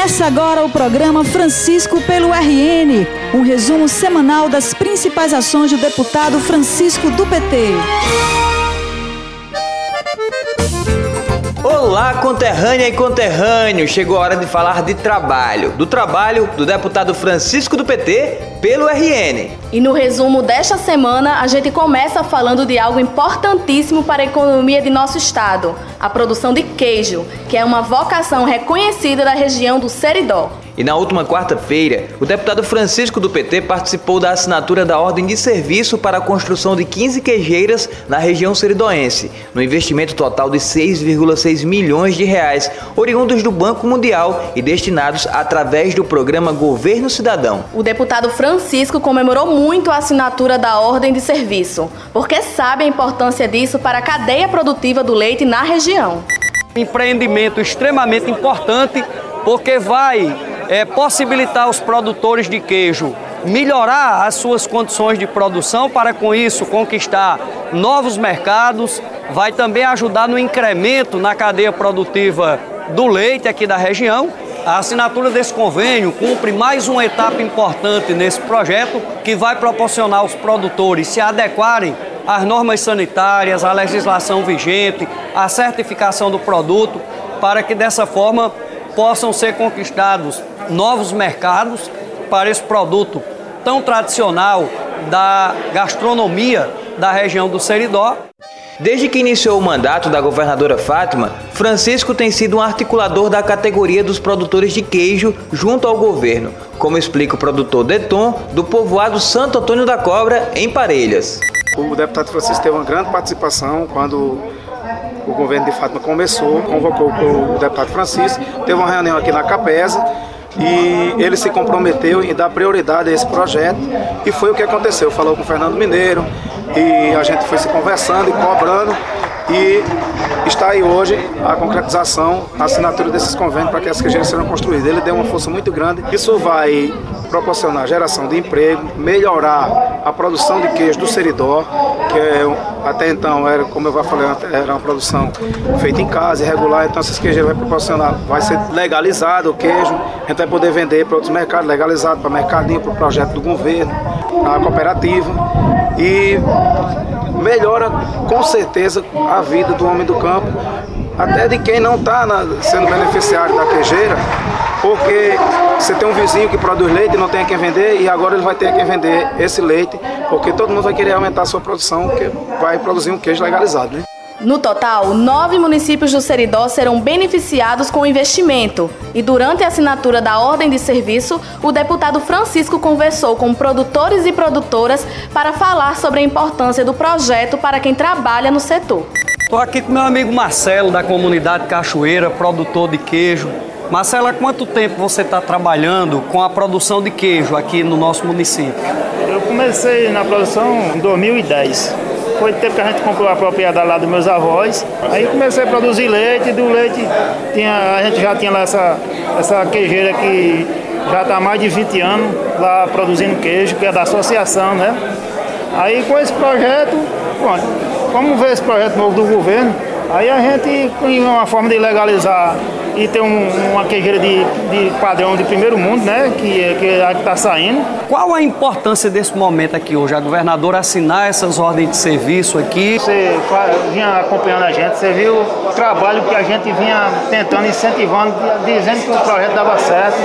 Começa agora o programa Francisco pelo RN, um resumo semanal das principais ações do deputado Francisco do PT. Olá, conterrânea e conterrâneo! Chegou a hora de falar de trabalho. Do trabalho do deputado Francisco do PT pelo RN. E no resumo desta semana, a gente começa falando de algo importantíssimo para a economia de nosso estado: a produção de queijo, que é uma vocação reconhecida da região do Seridó. E na última quarta-feira, o deputado Francisco do PT participou da assinatura da ordem de serviço para a construção de 15 queijeiras na região seridoense, no investimento total de 6,6 milhões de reais, oriundos do Banco Mundial e destinados através do programa Governo Cidadão. O deputado Francisco comemorou muito a assinatura da ordem de serviço, porque sabe a importância disso para a cadeia produtiva do leite na região. Empreendimento extremamente importante porque vai é, possibilitar aos produtores de queijo melhorar as suas condições de produção para com isso conquistar novos mercados, vai também ajudar no incremento na cadeia produtiva do leite aqui da região. A assinatura desse convênio cumpre mais uma etapa importante nesse projeto que vai proporcionar aos produtores se adequarem às normas sanitárias, à legislação vigente, à certificação do produto, para que dessa forma possam ser conquistados novos mercados para esse produto tão tradicional da gastronomia da região do Seridó. Desde que iniciou o mandato da governadora Fátima, Francisco tem sido um articulador da categoria dos produtores de queijo junto ao governo, como explica o produtor Deton do povoado Santo Antônio da Cobra, em Parelhas. O deputado Francisco teve uma grande participação quando o governo de Fátima começou, convocou o deputado Francisco, teve uma reunião aqui na Capesa e ele se comprometeu em dar prioridade a esse projeto e foi o que aconteceu. Falou com o Fernando Mineiro e a gente foi se conversando e cobrando e está aí hoje a concretização, a assinatura desses convênios para que as queijeiras sejam construídas. Ele deu uma força muito grande. Isso vai proporcionar geração de emprego, melhorar a produção de queijo do Seridó, que é, até então era, como eu já falei, era uma produção feita em casa, irregular, então essas queijeiras vai proporcionar, vai ser legalizado o queijo, a gente vai poder vender para outros mercados, legalizado para mercadinho, para o projeto do governo, a cooperativa e melhora com certeza a vida do homem do campo, até de quem não está sendo beneficiário da queijeira, porque você tem um vizinho que produz leite e não tem a quem vender, e agora ele vai ter a quem vender esse leite, porque todo mundo vai querer aumentar a sua produção, que vai produzir um queijo legalizado. Né? No total, nove municípios do Seridó serão beneficiados com o investimento. E durante a assinatura da ordem de serviço, o deputado Francisco conversou com produtores e produtoras para falar sobre a importância do projeto para quem trabalha no setor. Estou aqui com meu amigo Marcelo, da comunidade Cachoeira, produtor de queijo. Marcelo, há quanto tempo você está trabalhando com a produção de queijo aqui no nosso município? Eu comecei na produção em 2010. Foi o tempo que a gente comprou a propriedade lá dos meus avós. Aí comecei a produzir leite, do leite tinha, a gente já tinha lá essa, essa queijeira que já está há mais de 20 anos lá produzindo queijo, que é da associação, né? Aí com esse projeto, pronto, vamos ver esse projeto novo do governo, aí a gente, em uma forma de legalizar e ter um, uma queijeira de, de, padrão de primeiro mundo, né? Que, é, que é a que está saindo. Qual a importância desse momento aqui hoje? A governadora assinar essas ordens de serviço aqui? Você vinha acompanhando a gente, você viu o trabalho que a gente vinha tentando, incentivando, dizendo que o projeto dava certo.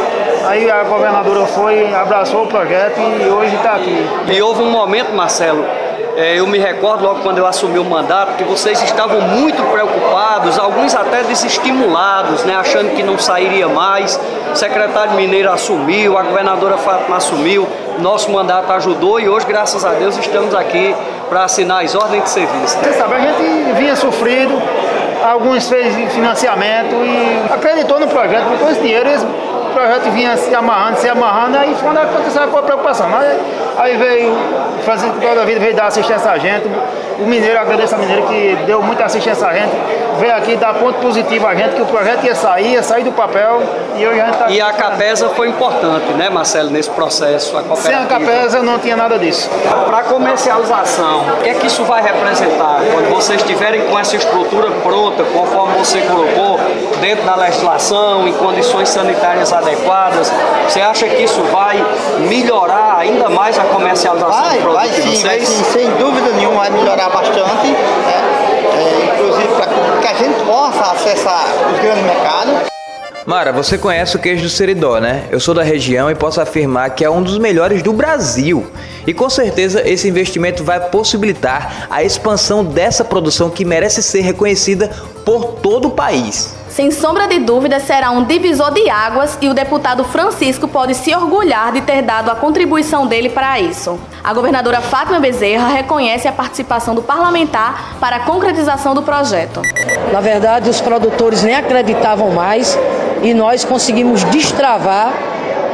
Aí a governadora foi, abraçou o projeto e hoje está aqui. E houve um momento, Marcelo, eu me recordo logo quando eu assumi o mandato que vocês estavam muito preocupados, alguns até desestimulados, né, achando que não sairia mais. O secretário Mineiro assumiu, a governadora Fátima assumiu, nosso mandato ajudou e hoje, graças a Deus, estamos aqui para assinar as ordens de serviço. Você sabe, a gente vinha sofrido, alguns fez financiamento e acreditou no projeto, com esse dinheiro eles projeto vinha se amarrando, se amarrando, aí quando aconteceu a preocupação. Aí, aí veio, Francisco toda a vida veio dar assistência a gente. O mineiro, agradeço a mineiro que deu muita assistência a gente. Veio aqui dar ponto positivo a gente, que o projeto ia sair, ia sair do papel e hoje a gente tá E a Capesa foi importante, né, Marcelo, nesse processo? A Sem a Capesa não tinha nada disso. Para comercialização, o que é que isso vai representar quando vocês estiverem com essa estrutura pronta, conforme você colocou, dentro da legislação, em condições sanitárias adequadas? Você acha que isso vai melhorar ainda mais a comercialização vai, do produto vai de sim, vocês? vai sim, sem dúvida nenhuma vai melhorar bastante, né? É, inclusive para que a gente possa acessar os grandes mercados. Mara, você conhece o queijo do Seridó, né? Eu sou da região e posso afirmar que é um dos melhores do Brasil. E com certeza esse investimento vai possibilitar a expansão dessa produção que merece ser reconhecida por todo o país. Sem sombra de dúvida, será um divisor de águas e o deputado Francisco pode se orgulhar de ter dado a contribuição dele para isso. A governadora Fátima Bezerra reconhece a participação do parlamentar para a concretização do projeto. Na verdade, os produtores nem acreditavam mais e nós conseguimos destravar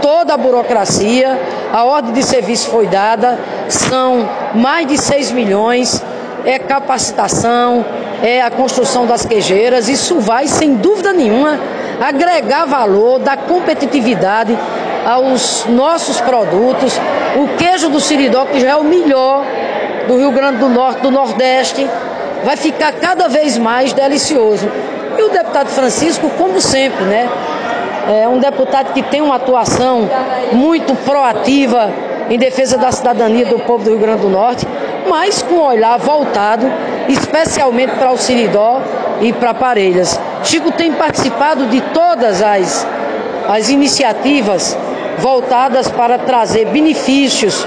toda a burocracia. A ordem de serviço foi dada, são mais de 6 milhões, é capacitação, é a construção das queijeiras. Isso vai, sem dúvida nenhuma, agregar valor, dar competitividade aos nossos produtos. O queijo do Siridó, que já é o melhor do Rio Grande do Norte, do Nordeste, vai ficar cada vez mais delicioso. E o deputado Francisco, como sempre, né? É um deputado que tem uma atuação muito proativa em defesa da cidadania do povo do Rio Grande do Norte, mas com um olhar voltado especialmente para o Siridó e para Parelhas. Chico tem participado de todas as, as iniciativas voltadas para trazer benefícios,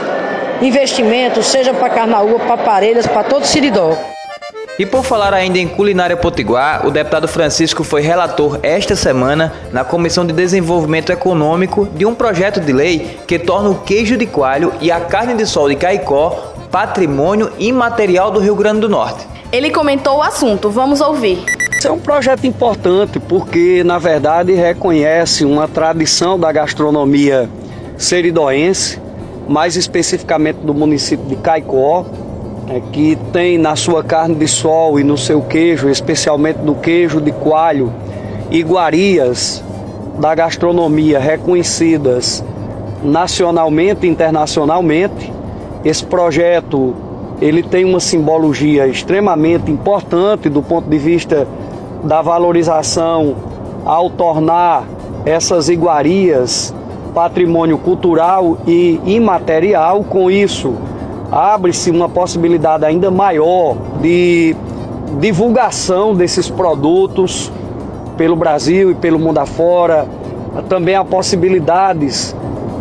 investimentos, seja para Carnaúba, para Parelhas, para todo o Siridó. E por falar ainda em culinária potiguar, o deputado Francisco foi relator esta semana na Comissão de Desenvolvimento Econômico de um projeto de lei que torna o queijo de coalho e a carne de sol de caicó patrimônio imaterial do Rio Grande do Norte. Ele comentou o assunto, vamos ouvir. Esse é um projeto importante porque, na verdade, reconhece uma tradição da gastronomia seridoense, mais especificamente do município de Caicó, é, que tem na sua carne de sol e no seu queijo, especialmente no queijo de coalho, iguarias da gastronomia reconhecidas nacionalmente e internacionalmente. Esse projeto ele tem uma simbologia extremamente importante do ponto de vista da valorização ao tornar essas iguarias patrimônio cultural e imaterial. Com isso, abre-se uma possibilidade ainda maior de divulgação desses produtos pelo Brasil e pelo mundo afora. Também há possibilidades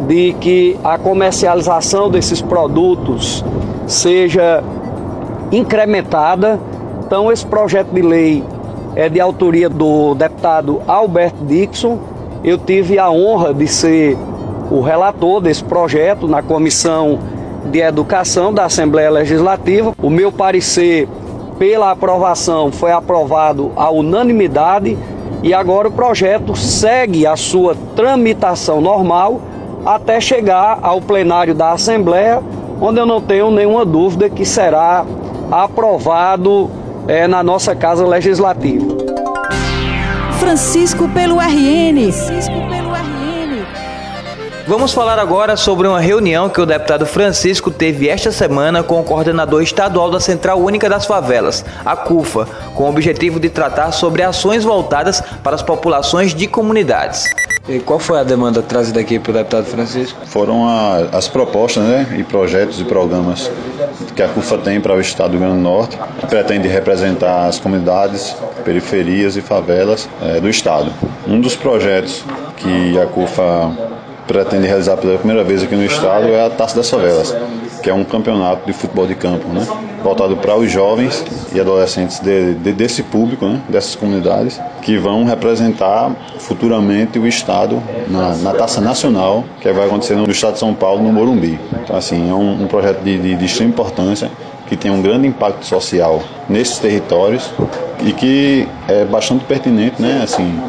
de que a comercialização desses produtos seja incrementada. Então, esse projeto de lei é de autoria do deputado Alberto Dixon. Eu tive a honra de ser o relator desse projeto na Comissão de Educação da Assembleia Legislativa. O meu parecer pela aprovação foi aprovado à unanimidade e agora o projeto segue a sua tramitação normal até chegar ao plenário da Assembleia, onde eu não tenho nenhuma dúvida que será aprovado é, na nossa Casa Legislativa. Francisco pelo RN. Francisco pelo RN. Vamos falar agora sobre uma reunião que o deputado Francisco teve esta semana com o coordenador estadual da Central Única das Favelas, a CUFA, com o objetivo de tratar sobre ações voltadas para as populações de comunidades. E qual foi a demanda trazida aqui pelo deputado Francisco? Foram a, as propostas né, e projetos e programas que a CUFA tem para o estado do Rio Grande do Norte, que pretende representar as comunidades, periferias e favelas é, do estado. Um dos projetos que a CUFA pretende realizar pela primeira vez aqui no estado é a Taça das Favelas, que é um campeonato de futebol de campo, né? voltado para os jovens e adolescentes de, de, desse público, né? dessas comunidades, que vão representar futuramente o estado na, na Taça Nacional, que vai acontecer no estado de São Paulo, no Morumbi. Então, assim, é um, um projeto de, de, de extrema importância que tem um grande impacto social nesses territórios e que é bastante pertinente, né, assim,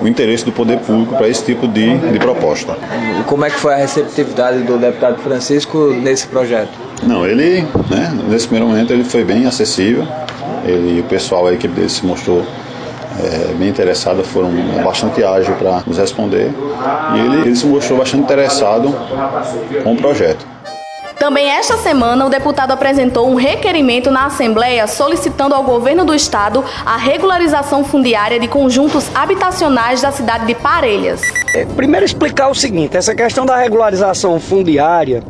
o interesse do poder público para esse tipo de, de proposta. E como é que foi a receptividade do deputado Francisco nesse projeto? Não, ele, né, nesse primeiro momento ele foi bem acessível, Ele o pessoal, a equipe dele se mostrou é, bem interessada, foram bastante ágeis para nos responder e ele, ele se mostrou bastante interessado com o projeto. Também esta semana, o deputado apresentou um requerimento na Assembleia solicitando ao governo do estado a regularização fundiária de conjuntos habitacionais da cidade de Parelhas. É, primeiro explicar o seguinte, essa questão da regularização fundiária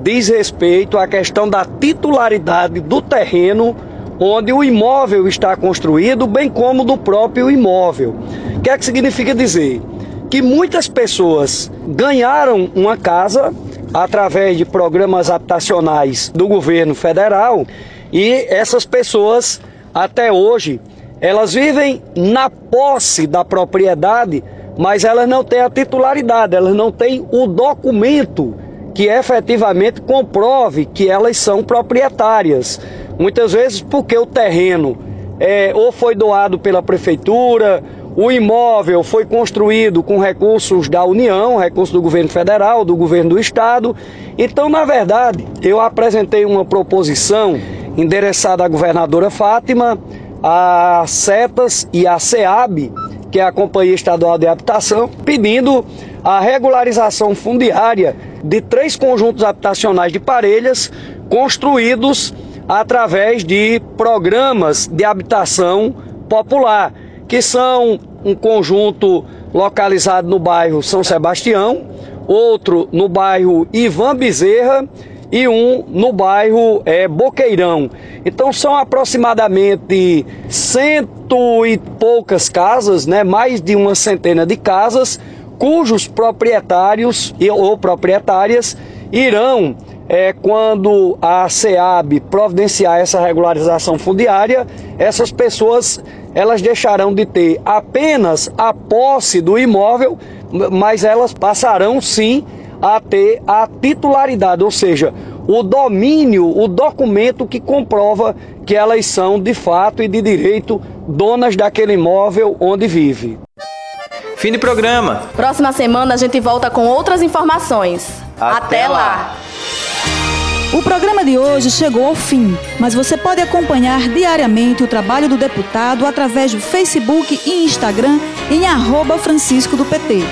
diz respeito à questão da titularidade do terreno onde o imóvel está construído, bem como do próprio imóvel. O que é que significa dizer? Que muitas pessoas ganharam uma casa através de programas habitacionais do governo federal e essas pessoas até hoje elas vivem na posse da propriedade, mas elas não têm a titularidade, elas não têm o documento que efetivamente comprove que elas são proprietárias. Muitas vezes porque o terreno é, ou foi doado pela prefeitura o imóvel foi construído com recursos da União, recursos do governo federal, do governo do estado. Então, na verdade, eu apresentei uma proposição endereçada à governadora Fátima, à CETAS e à SEAB, que é a Companhia Estadual de Habitação, pedindo a regularização fundiária de três conjuntos habitacionais de Parelhas construídos através de programas de habitação popular que são um conjunto localizado no bairro São Sebastião, outro no bairro Ivan Bezerra e um no bairro é, Boqueirão. Então são aproximadamente cento e poucas casas, né, mais de uma centena de casas, cujos proprietários ou proprietárias irão, é, quando a SEAB providenciar essa regularização fundiária, essas pessoas elas deixarão de ter apenas a posse do imóvel, mas elas passarão sim a ter a titularidade, ou seja, o domínio, o documento que comprova que elas são de fato e de direito donas daquele imóvel onde vive. Fim de programa. Próxima semana a gente volta com outras informações. Até, Até lá. lá. O programa de hoje chegou ao fim, mas você pode acompanhar diariamente o trabalho do deputado através do Facebook e Instagram em arroba Francisco do PT.